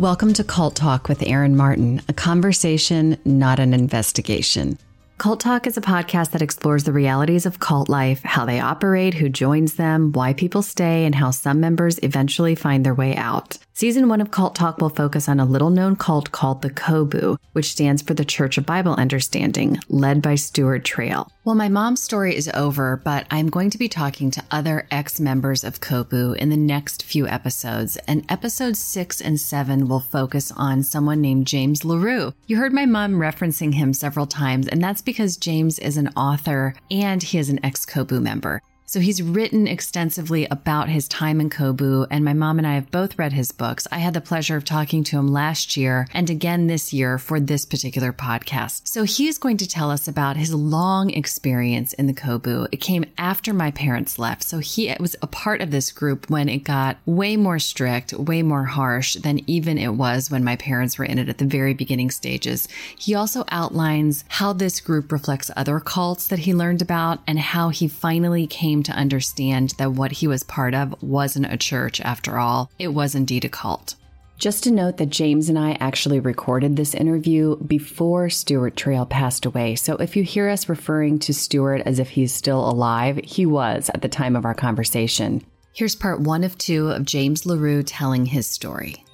Welcome to Cult Talk with Erin Martin, a conversation, not an investigation. Cult Talk is a podcast that explores the realities of cult life, how they operate, who joins them, why people stay, and how some members eventually find their way out. Season one of Cult Talk will focus on a little known cult called the COBU, which stands for the Church of Bible Understanding, led by Stewart Traill. Well, my mom's story is over, but I'm going to be talking to other ex members of COBU in the next few episodes. And episodes six and seven will focus on someone named James LaRue. You heard my mom referencing him several times, and that's because James is an author and he is an ex COBU member. So he's written extensively about his time in COBU, and my mom and I have both read his books. I had the pleasure of talking to him last year and again this year for this particular podcast. So he's going to tell us about his long experience in the COBU. It came after my parents left, so he was a part of this group when it got way more strict, way more harsh than even it was when my parents were in it at the very beginning stages. He also outlines how this group reflects other cults that he learned about and how he finally came to understand that what he was part of wasn't a church after all. It was indeed a cult. Just to note that James and I actually recorded this interview before Stewart Traill passed away. So if you hear us referring to Stuart as if he's still alive, he was at the time of our conversation. Here's part one of two of James LaRue telling his story.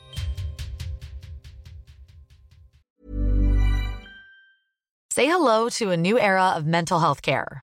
Say hello to a new era of mental health care.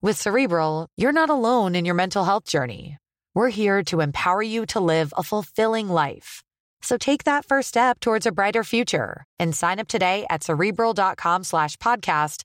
With Cerebral, you're not alone in your mental health journey. We're here to empower you to live a fulfilling life. So take that first step towards a brighter future and sign up today at cerebral.com slash podcast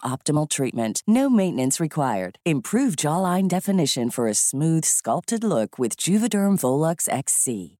optimal treatment. No maintenance required. Improve jawline definition for a smooth, sculpted look with Juvederm Volux XC.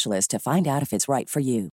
specialist to find out if it's right for you.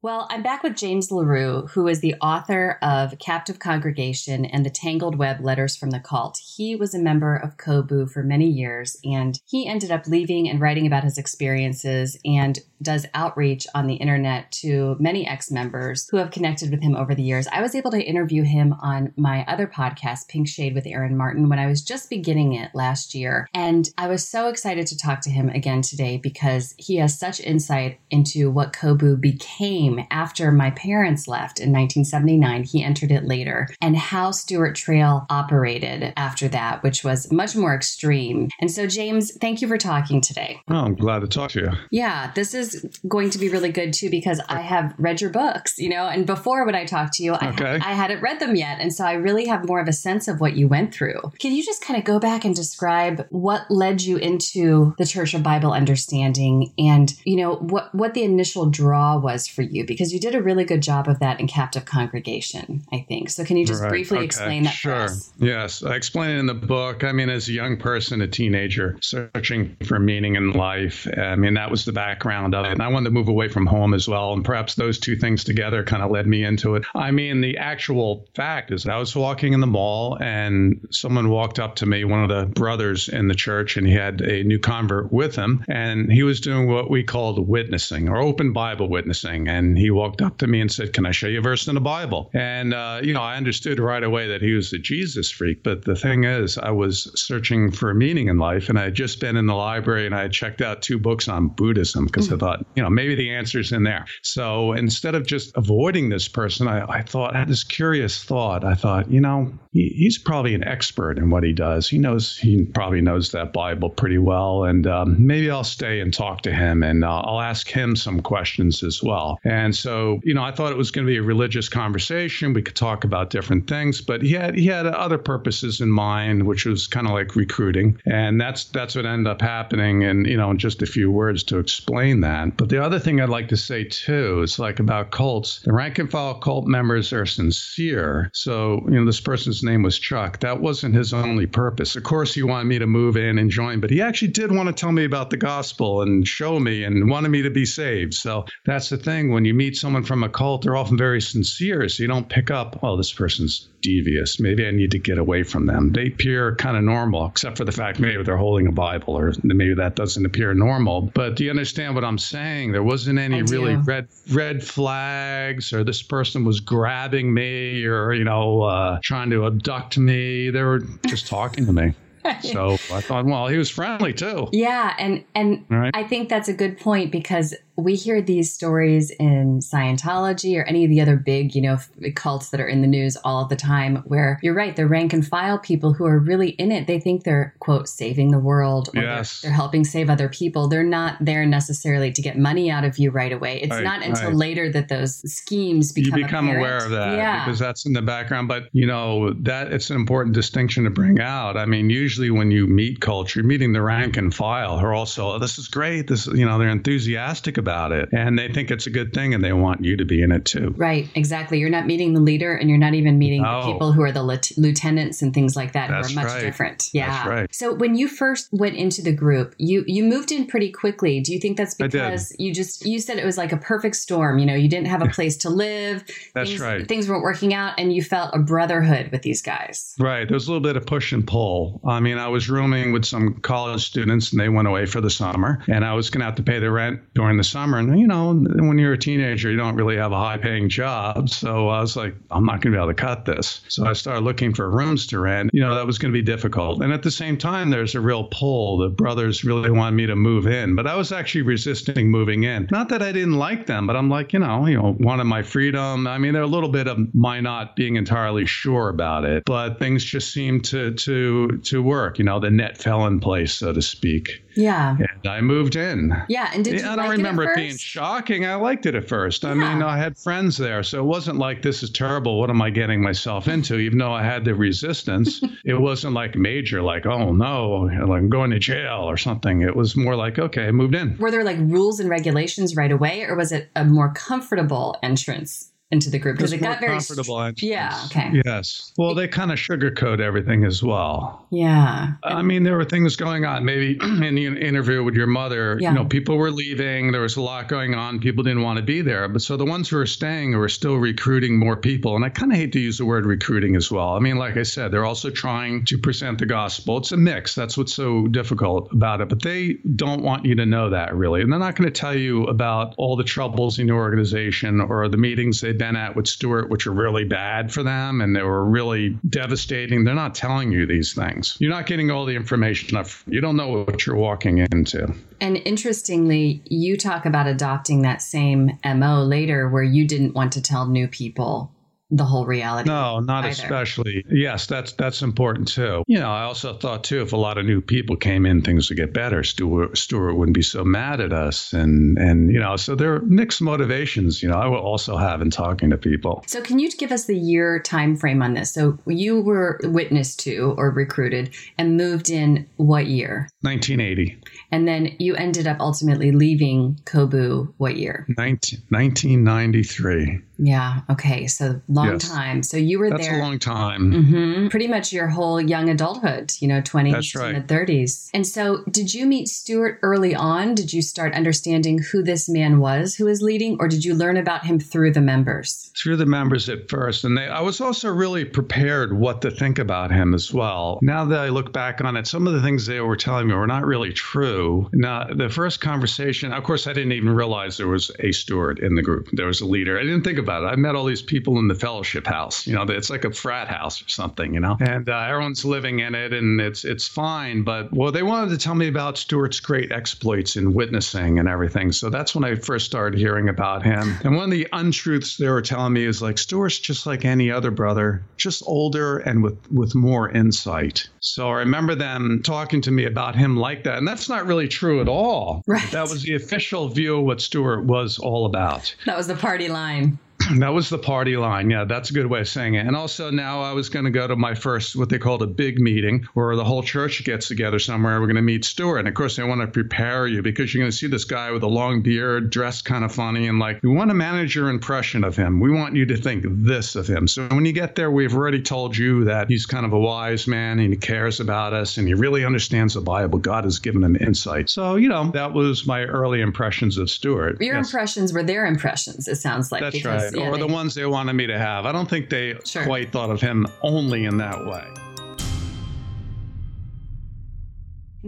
Well, I'm back with James LaRue, who is the author of Captive Congregation and the Tangled Web Letters from the Cult. He was a member of COBU for many years, and he ended up leaving and writing about his experiences and does outreach on the internet to many ex members who have connected with him over the years. I was able to interview him on my other podcast, Pink Shade with Erin Martin, when I was just beginning it last year. And I was so excited to talk to him again today because he has such insight into what COBU became after my parents left in 1979. He entered it later, and how Stewart Traill operated after that, which was much more extreme. And so, James, thank you for talking today. Oh, I'm glad to talk to you. Yeah, this is going to be really good too because I have read your books, you know, and before when I talked to you, okay. I, I hadn't read them yet. And so I really have more of a sense of what you went through. Can you just kind of go back and describe what led you into the Church of Bible Understanding and, you know, what, what the initial draw was for you? you because you did a really good job of that in Captive Congregation, I think. So can you just right. briefly okay. explain that sure. Yes, I explain it in the book. I mean, as a young person, a teenager, searching for meaning in life. I mean, that was the background of it. And I wanted to move away from home as well. And perhaps those two things together kind of led me into it. I mean, the actual fact is I was walking in the mall and someone walked up to me, one of the brothers in the church, and he had a new convert with him. And he was doing what we called witnessing or open Bible witnessing. And he walked up to me and said, "Can I show you a verse in the Bible?" And uh, you know, I understood right away that he was a Jesus freak. But the thing is, I was searching for meaning in life, and I had just been in the library and I had checked out two books on Buddhism because mm. I thought, you know, maybe the answer's in there. So instead of just avoiding this person, I, I thought I had this curious thought. I thought, you know, he's probably an expert in what he does. He knows he probably knows that Bible pretty well, and um, maybe I'll stay and talk to him, and uh, I'll ask him some questions as well. And so, you know, I thought it was going to be a religious conversation. We could talk about different things, but he had he had other purposes in mind, which was kind of like recruiting, and that's that's what ended up happening. And you know, in just a few words to explain that. But the other thing I'd like to say too is like about cults. The rank and file cult members are sincere. So you know, this person's name was Chuck. That wasn't his only purpose. Of course, he wanted me to move in and join, but he actually did want to tell me about the gospel and show me and wanted me to be saved. So that's the thing when you meet someone from a cult, they're often very sincere. So you don't pick up, oh, this person's devious. Maybe I need to get away from them. They appear kind of normal, except for the fact maybe they're holding a Bible or maybe that doesn't appear normal. But do you understand what I'm saying? There wasn't any really red red flags or this person was grabbing me or, you know, uh, trying to abduct me. They were just talking to me. so I thought, well, he was friendly too. Yeah, and and right. I think that's a good point because we hear these stories in Scientology or any of the other big, you know, cults that are in the news all the time where you're right, the rank and file people who are really in it, they think they're, quote, saving the world or yes. they're, they're, helping save other people. They're not there necessarily to get money out of you right away. It's right, not until right. later that those schemes become You become apparent. aware of that yeah. because that's in the background. But, you know, that it's an important distinction to bring out. I mean, usually when you meet culture, you're meeting the rank and file who are also, oh, this is great. This, you know, they're enthusiastic about about it and they think it's a good thing and they want you to be in it too. Right, exactly. You're not meeting the leader and you're not even meeting no. the people who are the lieutenants and things like that That's who are much right. different. Yeah. That's right. So when you first went into the group, you you moved in pretty quickly. Do you think that's because you just you said it was like a perfect storm, you know, you didn't have a place to live. That's things, right. Things weren't working out and you felt a brotherhood with these guys. Right. There was a little bit of push and pull. I mean, I was rooming with some college students and they went away for the summer and I was going to have to pay the rent during the summer and you know, when you're a teenager, you don't really have a high paying job. So I was like, I'm not going to be able to cut this. So I started looking for rooms to rent. You know, that was going to be difficult. And at the same time, there's a real pull. The brothers really wanted me to move in, but I was actually resisting moving in. Not that I didn't like them, but I'm like, you know, you know, wanted my freedom. I mean, there a little bit of my not being entirely sure about it, but things just seemed to to to work. You know, the net fell in place, so to speak. Yeah. And I moved in. Yeah. And did you I don't like remember it, it, being shocking. I liked it at first. Yeah. I mean, I had friends there, so it wasn't like this is terrible. What am I getting myself into? Even though I had the resistance, it wasn't like major, like oh no, like I'm going to jail or something. It was more like okay, I moved in. Were there like rules and regulations right away, or was it a more comfortable entrance? Into the group because it got very comfortable. St- yeah. Okay. Yes. Well, they kind of sugarcoat everything as well. Yeah. I mean, there were things going on. Maybe in the interview with your mother, Yeah. you know, people were leaving. There was a lot going on. People didn't want to be there. But so the ones who are staying were still recruiting more people. And I kind of hate to use the word recruiting as well. I mean, like I said, they're also trying to present the gospel. It's a mix. That's what's so difficult about it. But they don't want you to know that really. And they're not going to tell you about all the troubles in your organization or the meetings been at with Stuart, which are really bad for them and they were really devastating. They're not telling you these things. You're not getting all the information up. You don't know what you're walking into. And interestingly, you talk about adopting that same MO later where you didn't want to tell new people the whole reality. No, not either. especially. Yes, that's that's important too. You know, I also thought too, if a lot of new people came in, things would get better. Stuart Stuart wouldn't be so mad at us, and and you know, so there are mixed motivations. You know, I will also have in talking to people. So can you give us the year time frame on this? So you were witness to or recruited and moved in what year? 1980, And then you ended up ultimately leaving Kobu what year? 19, 1993. Yeah. Okay. So long Yes. time. So you were That's there. a long time. hmm Pretty much your whole young adulthood, you know, 20s That's right. mid 30s. And so, did you meet Stuart early on? Did you start understanding who this man was who was leading, or did you learn about him through the members? through the members at first and they I was also really prepared what to think about him as well. Now that I look back on it, some of the things they were telling me were not really true. Now, the first conversation, of course I didn't even realize there was a steward in the group. There was a leader. I didn't think about it. I met all these people in the fellowship house. You know, it's like a frat house or something, you know. And uh, everyone's living in it and it's it's fine, but well they wanted to tell me about Stuart's great exploits in witnessing and everything. So that's when I first started hearing about him. And one of the untruths they were telling me is like Stewart's just like any other brother, just older and with with more insight. So I remember them talking to me about him like that, and that's not really true at all. Right. That was the official view of what Stuart was all about. That was the party line. That was the party line. Yeah, that's a good way of saying it. And also now I was going to go to my first, what they called a big meeting, where the whole church gets together somewhere. We're going to meet Stuart. And of course, they want to prepare you because you're going to see this guy with a long beard, dressed kind of funny, and like, we want to manage your impression of him. We want you to think this of him. So when you get there, we've already told you that he's kind of a wise man and he cares about us and he really understands the Bible. God has given him insight. So, you know, that was my early impressions of Stuart. Your Yes. impressions were their impressions, it sounds like. That's because, right. Or the ones they wanted me to have. I don't think they Sure. quite thought of him only in that way.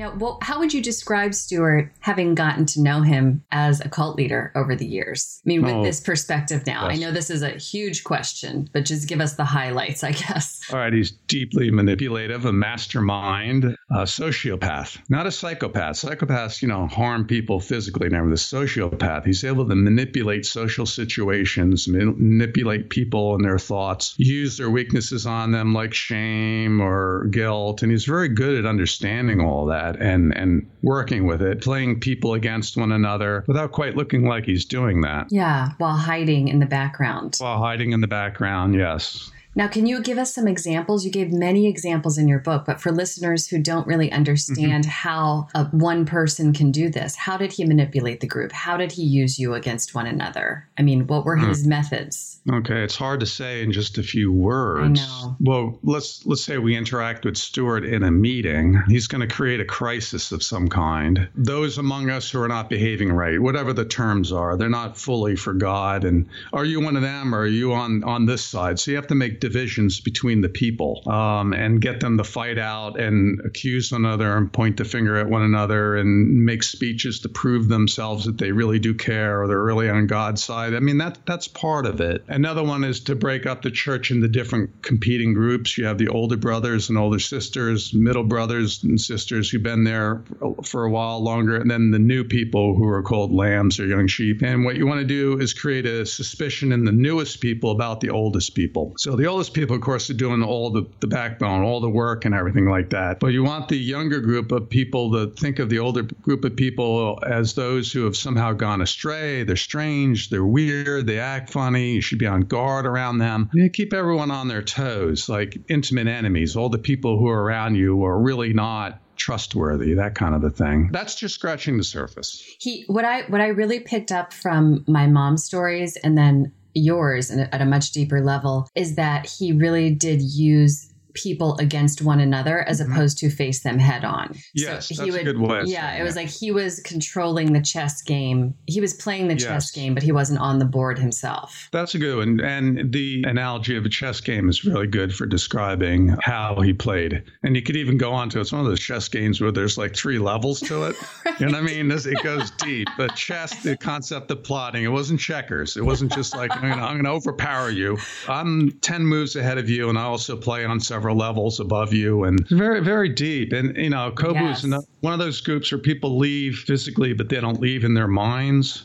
Now, well, how would you describe Stuart having gotten to know him as a cult leader over the years? I mean, with Oh, this perspective now, I know this is a huge question, but just give us the highlights, I guess. All right, he's deeply manipulative, a mastermind, a sociopath, not a psychopath. Psychopaths, you know, harm people physically. Never the sociopath. He's able to manipulate social situations, manipulate people and their thoughts, use their weaknesses on them, like shame or guilt. And he's very good at understanding all that and and working with it, playing people against one another without quite looking like he's doing that. Yeah, while hiding in the background. While hiding in the background, yes. Now, can you give us some examples? You gave many examples in your book, but for listeners who don't really understand Mm-hmm. how uh, one person can do this, how did he manipulate the group? How did he use you against one another? I mean, what were Hmm. his methods? Okay, it's hard to say in just a few words. I know. Well, let's let's say we interact with Stuart in a meeting. He's going to create a crisis of some kind. Those among us who are not behaving right, whatever the terms are, they're not fully for God. And are you one of them, or are you on on this side? So you have to make divisions between the people um, and get them to fight out and accuse one another and point the finger at one another and make speeches to prove themselves that they really do care or they're really on God's side. I mean, that that's part of it. Another one is to break up the church into different competing groups. You have the older brothers and older sisters, middle brothers and sisters who've been there for a while longer, and then the new people who are called lambs or young sheep. And what you want to do is create a suspicion in the newest people about the oldest people. So the oldest people, of course, are doing all the, the backbone, all the work and everything like that. But you want the younger group of people to think of the older group of people as those who have somehow gone astray. They're strange, they're weird, they act funny. You should be on guard around them. You keep everyone on their toes, like intimate enemies. All the people who are around you are really not trustworthy, that kind of a thing. That's just scratching the surface. He what I what I really picked up from my mom's stories and then yours and at a much deeper level is that he really did use people against one another as Mhm. opposed to face them head on. Yes, he that's a good way Yeah, it was like he was controlling the chess game. He was playing the chess game, but he wasn't on the board himself. That's a good one. And the analogy of a chess game is really good for describing how he played. And you could even go on to it's one of those chess games where there's like three levels to it. You know what I mean? This, it goes deep. But chess, the concept of plotting, it wasn't checkers. It wasn't just like, you know, I'm going to overpower you. I'm 10 moves ahead of you, and I also play on several levels above you. And very, very deep. And, you know, COBU Yes. is ano- one of those groups where people leave physically, but they don't leave in their minds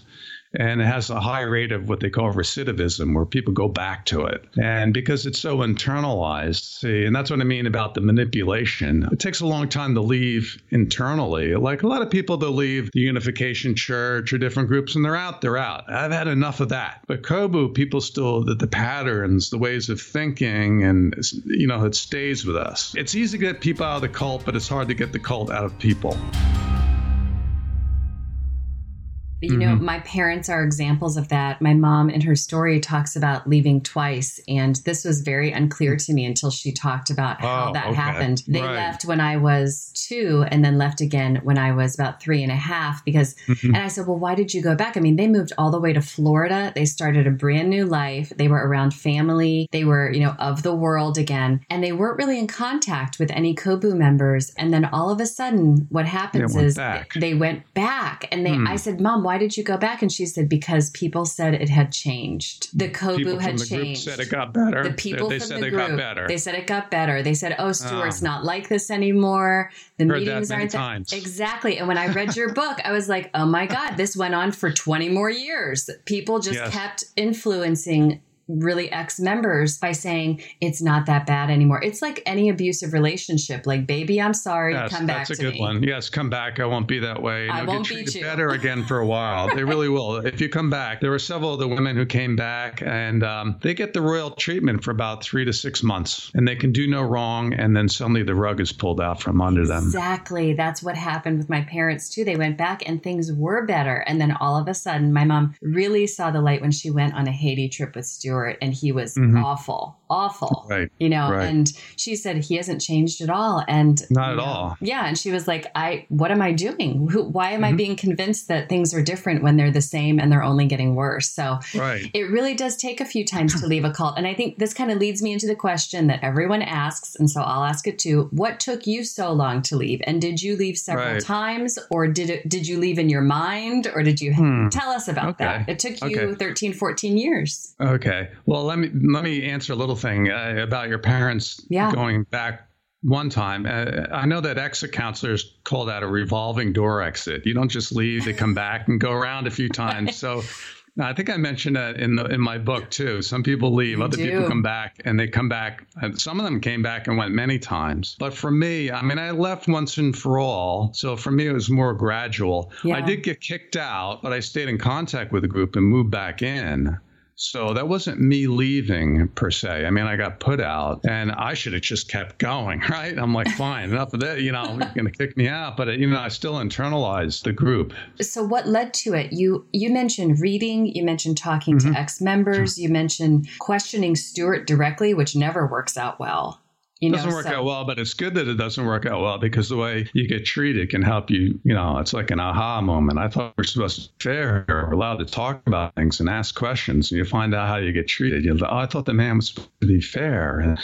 and it has a high rate of what they call recidivism where people go back to it. And because it's so internalized see and that's what i mean about the manipulation. It takes a long time to leave internally. Like a lot of people they'll leave the unification church or different groups and they're out they're out. I've had enough of that. But COBU people still the, the patterns the ways of thinking and you know it stays with us. It's easy to get people out of the cult but it's hard to get the cult out of people You know, Mhm. my parents are examples of that. My mom, in her story, talks about leaving twice. And this was very unclear to me until she talked about how Oh, that okay. happened. They Right. left when I was two and then left again when I was about three and a half because, Mhm. and I said, well, why did you go back? I mean, they moved all the way to Florida. They started a brand new life. They were around family. They were, you know, of the world again. And they weren't really in contact with any COBU members. And then all of a sudden, what happens is back. they went back and they, Hmm. I said, Mom, why did you go back? And she said, because people said it had changed. The COBU people had from the group changed. said it got better The people they from said the it group, got better they said it got better. They said, "Oh, Stuart's Oh. not like this anymore. The that meetings aren't that- times. exactly." And when I read your book, I was like, "Oh my god, this went on for twenty more years. People just Yes. kept influencing." Really, ex members by saying it's not that bad anymore. It's like any abusive relationship. Like, baby, I'm sorry. Yes, come back that's a good me. one. Yes, come back. I won't be that way. I you'll won't get beat you. better again for a while. They really will. If you come back, there were several of the women who came back, and um, they get the royal treatment for about three to six months, and they can do no wrong, and then suddenly the rug is pulled out from under them. Exactly. That's what happened with my parents too. They went back and things were better. And then all of a sudden, my mom really saw the light when she went on a Haiti trip with Stuart and he was Mhm. awful, awful. Right. You know, Right. and she said he hasn't changed at all. And Not at know, all. Yeah. And she was like, I, what am I doing? Who, why am I Mhm. being convinced that things are different when they're the same and they're only getting worse? So Right. it really does take a few times to leave a cult. And I think this kind of leads me into the question that everyone asks. And so I'll ask it too. What took you so long to leave? And did you leave several Right. times or did it, did you leave in your mind or did you Hmm. tell us about Okay. that? It took you Okay. 13, 14 years. Okay. Well, let me let me answer a little thing uh, about your parents Yeah. going back one time. Uh, I know that exit counselors call that a revolving door exit. You don't just leave; they come back and go around a few times. So. I think I mentioned that in the in my book too. Some people leave, You other do. people come back, and they come back. And some of them came back and went many times. But for me, I mean, I left once and for all. So for me, it was more gradual. Yeah. I did get kicked out, but I stayed in contact with the group and moved back in. So that wasn't me leaving per se. I mean, I got put out and I should have just kept going, right? I'm like, fine, enough of that. You know, you're going to kick me out. But, you know, I still internalized the group. So what led to it? You you mentioned reading, you mentioned talking Mhm. to ex-members, you mentioned questioning Stuart directly, which never works out well. You It know, doesn't work so- out well, but it's good that it doesn't work out well because the way you get treated can help you. You know, it's like an aha moment. I thought we're supposed to be fair, we're allowed to talk about things and ask questions, and you find out how you get treated. You're like, oh, I thought the man was supposed to be fair. And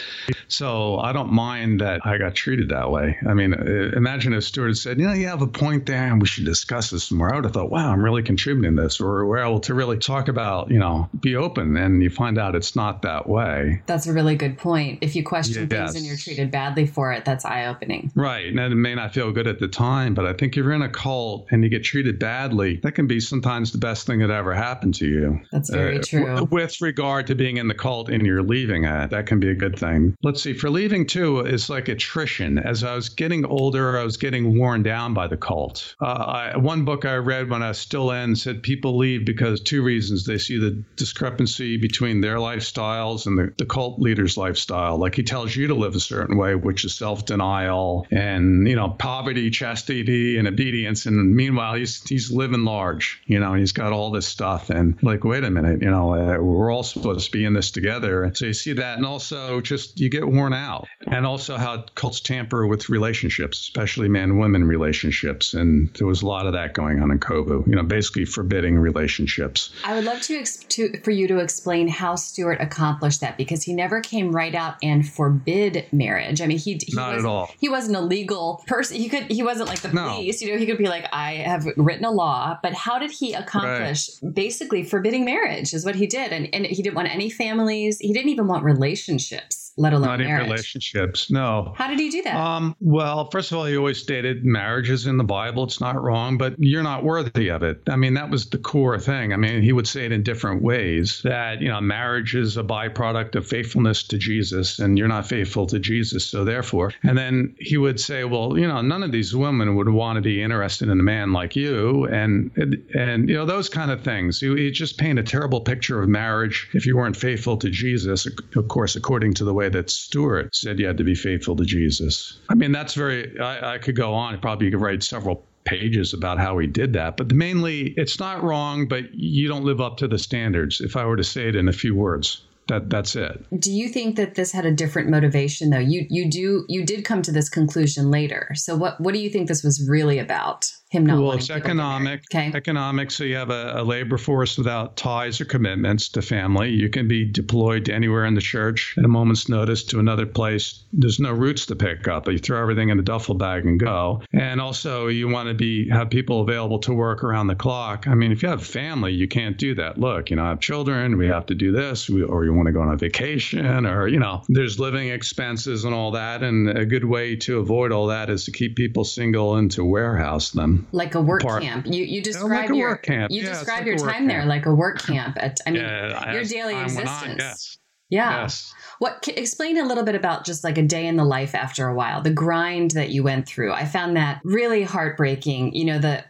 so I don't mind that I got treated that way. I mean, uh, imagine if Stuart had said, you know, you have a point there and we should discuss this more. I would have thought, wow, I'm really contributing this. Or we're able to really talk about, you know, be open. And you find out it's not that way. That's a really good point. If you question things and you're treated badly for it, that's eye opening. Right. And it may not feel good at the time, but I think if you're in a cult and you get treated badly, that can be sometimes the best thing that ever happened to you. That's very Uh, true. w- with regard to being in the cult and you're leaving it, that can be a good thing. Let's see, for leaving too, it's like attrition. As I was getting older, I was getting worn down by the cult. Uh, I, one book I read when I was still in said people leave because two reasons. They see the discrepancy between their lifestyles and the, the cult leader's lifestyle. Like he tells you to live live a certain way, which is self denial and, you know, poverty, chastity, and obedience. And meanwhile, he's, he's living large, you know, he's got all this stuff. And like, wait a minute, you know, uh, we're all supposed to be in this together. So you see that. And also just you get worn out. And also how cults tamper with relationships, especially man women relationships. And there was a lot of that going on in COBU, you know, basically forbidding relationships. I would love to, to for you to explain how Stuart accomplished that because he never came right out and forbid marriage. I mean, he, he not was, at all. He wasn't a legal person. He could he wasn't like the No. police. You know, he could be like, I have written a law, but how did he accomplish basically forbidding marriage? Is what he did, and and he didn't want any families. He didn't even want relationships, let alone Not in relationships. No. How did he do that? Um, well, first of all, he always stated marriage is in the Bible. It's not wrong, but you're not worthy of it. I mean, that was the core thing. I mean, he would say it in different ways that, you know, marriage is a byproduct of faithfulness to Jesus and you're not faithful to Jesus. So therefore, and then he would say, well, you know, none of these women would want to be interested in a man like you. And, and, you know, those kind of things. He, he just paint a terrible picture of marriage if you weren't faithful to Jesus, of course, according to the way that Stuart said you had to be faithful to Jesus. I mean, that's very, I, I could go on. Probably could write several pages about how he did that. But mainly, it's not wrong, but you don't live up to the standards, if I were to say it in a few words. That, that's it. do you think that this had a different motivation though? You you do you did come to this conclusion later. So what what do you think this was really about? Him not well, it's people to get married? economic. Okay. Economic. So you have a, a labor force without ties or commitments to family. You can be deployed to anywhere in the church at a moment's notice to another place. There's no roots to pick up. You throw everything in a duffel bag and go. And also, you want to be have people available to work around the clock. I mean, if you have family, you can't do that. Look, you know, I have children. We have to do this, we, or you want to go on a vacation, or you know, there's living expenses and all that. And a good way to avoid all that is to keep people single and to warehouse them. Like a work part- camp. You you describe your camp. you Yeah, describe like your time there like a work camp. At I mean Yeah, your daily existence. on, yes. Yeah. Yes. What explain a little bit about just like a day in the life after a while, the grind that you went through. I found that really heartbreaking. You know the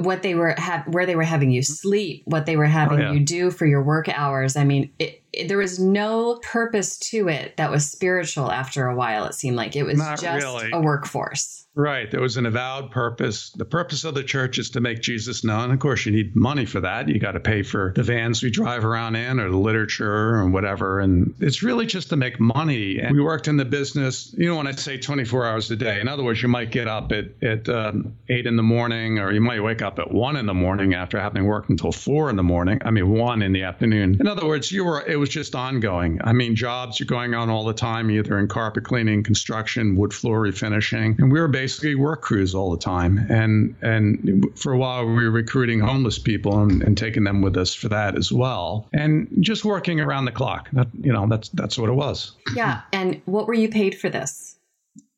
what they were have where they were having you sleep, what they were having Oh, you do for your work hours. I mean, it, it, there was no purpose to it that was spiritual. After a while, it seemed like it was Not just really. a workforce. Right. There was an avowed purpose. The purpose of the church is to make Jesus known. Of course, you need money for that. You got to pay for the vans we drive around in or the literature and whatever. And it's really just to make money. And we worked in the business, you know, when I say 24 hours a day, in other words, you might get up at, at um, eight in the morning or you might wake up at one in the morning after having worked until four in the morning. I mean, one in the afternoon. In other words, you were, it was just ongoing. I mean, jobs are going on all the time, either in carpet cleaning, construction, wood floor refinishing. And we were basically work crews all the time. And and for a while, we were recruiting homeless people and, and taking them with us for that as well. And just working around the clock. That, you know, that's that's what it was. Yeah. And what were you paid for this?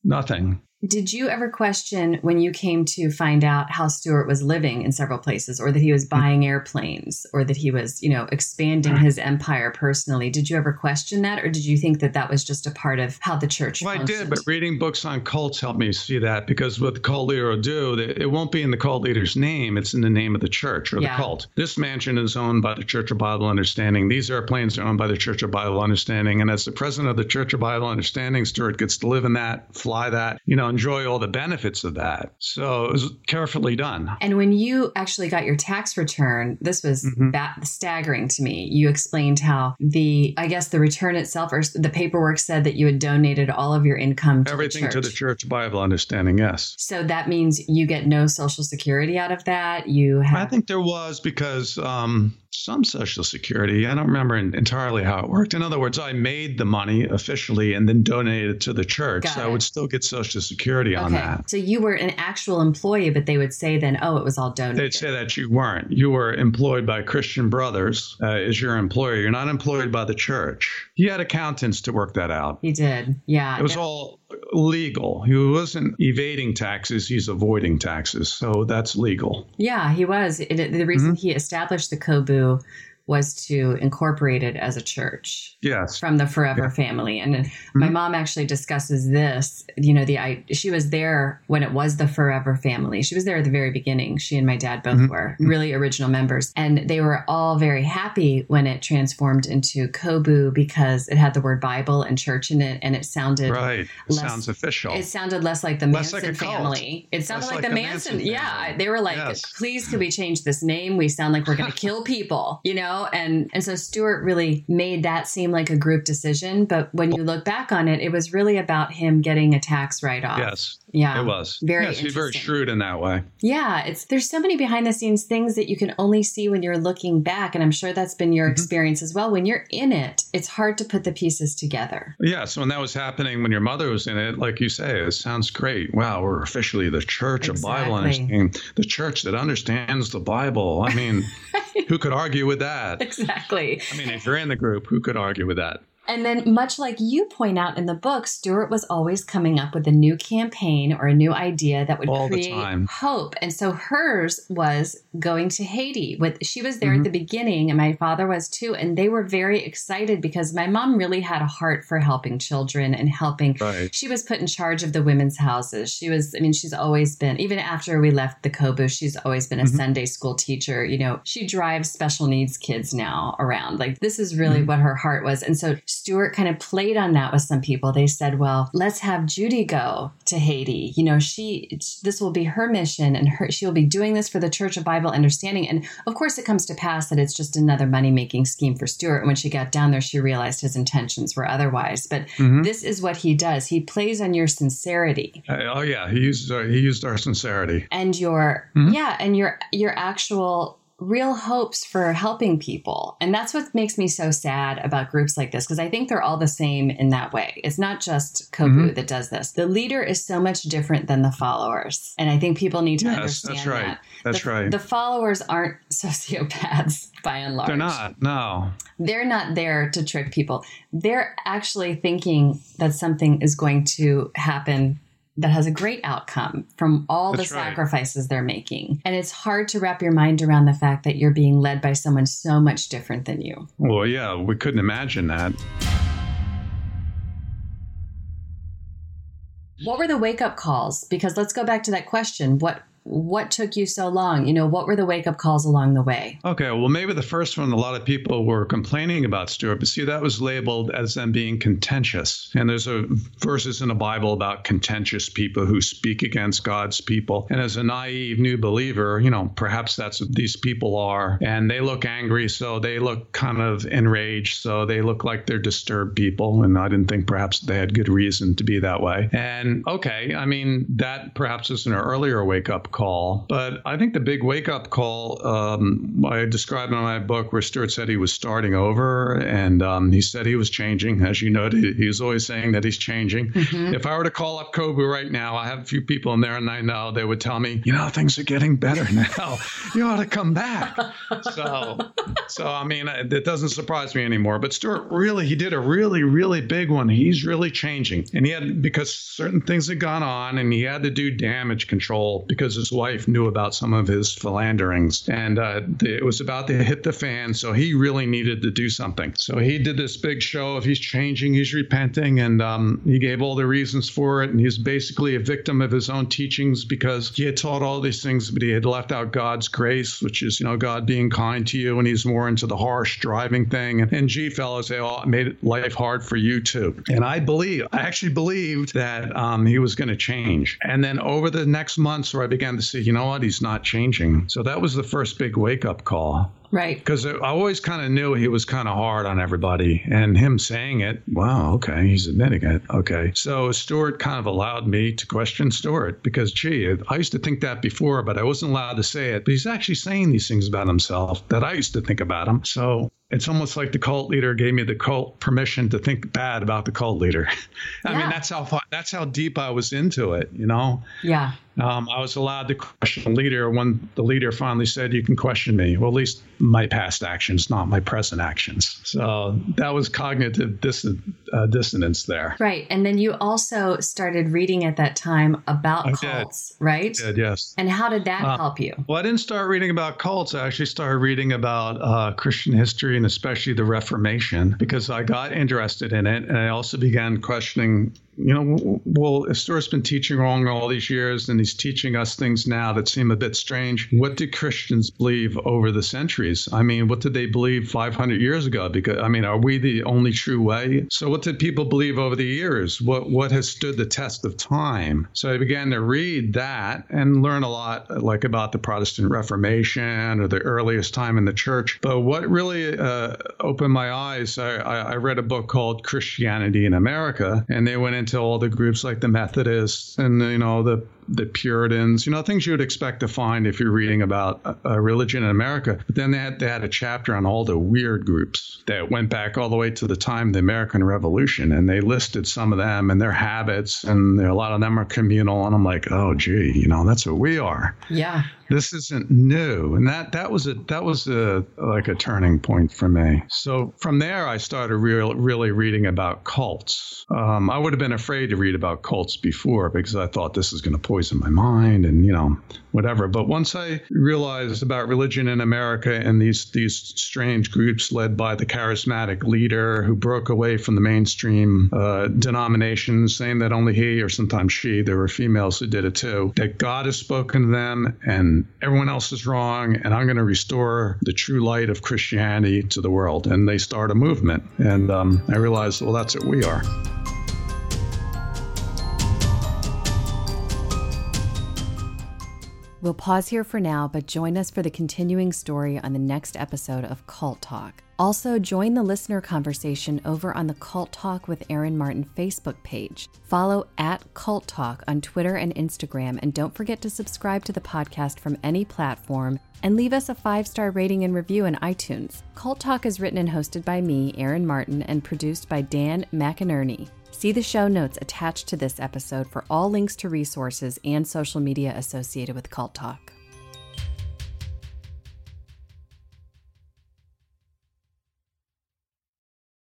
Nothing. Did you ever question when you came to find out how Stewart was living in several places or that he was mm-hmm. buying airplanes or that he was, you know, expanding mm-hmm. his empire personally? Did you ever question that or did you think that that was just a part of how the church Well, I did, but reading books on cults helped me see that because what the cult leader will do, it won't be in the cult leader's name, it's in the name of the church or Yeah. the cult. This mansion is owned by the Church of Bible Understanding. These airplanes are owned by the Church of Bible Understanding. And as the president of the Church of Bible Understanding, Stuart gets to live in that, fly that, you know, enjoy all the benefits of that. So it was carefully done. And when you actually got your tax return, this was Mhm. ba- staggering to me. You explained how the, I guess, the return itself or the paperwork said that you had donated all of your income to Everything the church. to the Church Bible Understanding, yes. So that means you get no social security out of that. You have I think there was because um, some Social Security. I don't remember entirely how it worked. In other words, I made the money officially and then donated it to the church. Got so it. I would still get Social Security on that. So you were an actual employee, but they would say then, oh, it was all donated. They'd say that you weren't. You were employed by Christian Brothers uh, as your employer. You're not employed by the church. He had accountants to work that out. he did. Yeah. It was all legal. He wasn't evading taxes. He's avoiding taxes. So that's legal. Yeah, he was. It, the reason Mm-hmm. he established the COBU was to incorporate it as a church. Yes. From the Forever yeah. family. And mm-hmm. my mom actually discusses this. You know, the I she was there when it was the Forever family. She was there at the very beginning. She and my dad both mm-hmm. were mm-hmm. really original members. And they were all very happy when it transformed into COBU because it had the word Bible and church in it and it sounded right. It less, sounds official. It sounded less like the less Manson like family. It sounded like, like, the Manson. Manson yeah. They were like, yes. please could we change this name? We sound like we're gonna kill people, you know? And and so Stuart really made that seem like a group decision. But when you look back on it, it was really about him getting a tax write off. Yes. Yeah. It was. Very yes, he's very shrewd in that way. Yeah. It's there's so many behind the scenes things that you can only see when you're looking back. And I'm sure that's been your mm-hmm. experience as well. When you're in it, it's hard to put the pieces together. Yeah. So when that was happening when your mother was in it, like you say, it sounds great. Wow, we're officially the church exactly. of Bible understanding. The church that understands the Bible. I mean, who could argue with that? Exactly. I mean, if you're in the group, who could argue with that? And then, much like you point out in the book, Stuart was always coming up with a new campaign or a new idea that would All create hope. And so hers was going to Haiti. With she was there mm-hmm. at the beginning, and my father was too, and they were very excited because my mom really had a heart for helping children and helping. Right. She was put in charge of the women's houses. She was, I mean, she's always been even after we left the COBU, she's always been a mm-hmm. Sunday school teacher. You know, she drives special needs kids now around. Like this is really mm-hmm. what her heart was, and so Stuart kind of played on that with some people. They said, well, let's have Judy go to Haiti. You know, she, this will be her mission and her, she'll be doing this for the Church of Bible Understanding. And of course, it comes to pass that it's just another money making scheme for Stuart. And when she got down there, she realized his intentions were otherwise. But mm-hmm. this is what he does. He plays on your sincerity. Uh, oh yeah, he used uh, he used our sincerity and your mm-hmm. yeah, and your your actual real hopes for helping people. And that's what makes me so sad about groups like this because I think they're all the same in that way. It's not just COBU mm-hmm. that does this. The leader is so much different than the followers. And I think people need to yes, understand that's right. that. That's the, right. The followers aren't sociopaths by and large. They're not. No. They're not there to trick people. They're actually thinking that something is going to happen that has a great outcome from all That's the sacrifices right. they're making. And it's hard to wrap your mind around the fact that you're being led by someone so much different than you. Well, yeah, we couldn't imagine that. What were the wake up calls? Because let's go back to that question. What what took you so long? You know, what were the wake up calls along the way? Okay, well, maybe the first one, a lot of people were complaining about Stuart, but see, that was labeled as them being contentious. And there's a verses in the Bible about contentious people who speak against God's people. And as a naive new believer, you know, perhaps that's what these people are. And they look angry, so they look kind of enraged, so they look like they're disturbed people. And I didn't think perhaps they had good reason to be that way. And okay, I mean, that perhaps is an earlier wake up call. But I think the big wake up call um, I described in my book where Stuart said he was starting over and um, he said he was changing. As you noted, he was always saying that he's changing. Mm-hmm. If I were to call up COBU right now, I have a few people in there and I know they would tell me, you know, things are getting better now. you ought to come back. so, so I mean, it doesn't surprise me anymore. But Stuart really, he did a really, really big one. He's really changing. And he had, because certain things had gone on and he had to do damage control because his wife knew about some of his philanderings, and uh, it was about to hit the fan. So he really needed to do something. So he did this big show of he's changing, he's repenting, and um, he gave all the reasons for it. And he's basically a victim of his own teachings because he had taught all these things, but he had left out God's grace, which is you know God being kind to you, and he's more into the harsh driving thing. And, and gee, fellows, they all made life hard for you too. And I believe, I actually believed that um, he was going to change. And then over the next months, where I began to see, you know what, he's not changing. So that was the first big wake up call. Right. Because I always kind of knew he was kind of hard on everybody. And him saying it, wow, okay, he's admitting it. Okay. So Stuart kind of allowed me to question Stuart because, gee, I used to think that before, but I wasn't allowed to say it. But he's actually saying these things about himself that I used to think about him. So it's almost like the cult leader gave me the cult permission to think bad about the cult leader. I yeah. mean, that's how that's how deep I was into it, you know. Yeah. Um, I was allowed to question the leader when the leader finally said, "You can question me." Well, at least my past actions, not my present actions. So that was cognitive dis- uh, dissonance there. Right. And then you also started reading at that time about I cults, did. right? I did, yes. And how did that uh, help you? Well, I didn't start reading about cults. I actually started reading about uh, Christian history and especially the Reformation because I got interested in it. And I also began questioning you know, well, Stuart's been teaching wrong all these years, and he's teaching us things now that seem a bit strange. What did Christians believe over the centuries? I mean, what did they believe 500 years ago? Because I mean, are we the only true way? So, what did people believe over the years? What what has stood the test of time? So, I began to read that and learn a lot, like about the Protestant Reformation or the earliest time in the church. But what really uh, opened my eyes, I, I read a book called Christianity in America, and they went into into all the groups like the Methodists and you know the the Puritans, you know, things you would expect to find if you're reading about a, religion in America. But then they had, they had a chapter on all the weird groups that went back all the way to the time of the American Revolution. And they listed some of them and their habits. And a lot of them are communal. And I'm like, oh, gee, you know, that's what we are. Yeah. This isn't new. And that, that was a, that was a, like a turning point for me. So from there, I started real, really reading about cults. Um, I would have been afraid to read about cults before because I thought this is going to poison my mind and you know whatever. But once i realized about religion in america and these these strange groups led by the charismatic leader who broke away from the mainstream uh, denominations saying that only he or sometimes she there were females who did it too that god has spoken to them and everyone else is wrong and i'm going to restore the true light of christianity to the world. And they start a movement. And um, i realized well that's what we are We'll pause here for now, but join us for the continuing story on the next episode of Cult Talk. Also, join the listener conversation over on the Cult Talk with Erin Martin Facebook page. Follow at Cult Talk on Twitter and Instagram, and don't forget to subscribe to the podcast from any platform and leave us a five star rating and review in iTunes. Cult Talk is written and hosted by me, Erin Martin, and produced by Dan McInerney. See the show notes attached to this episode for all links to resources and social media associated with Cult Talk.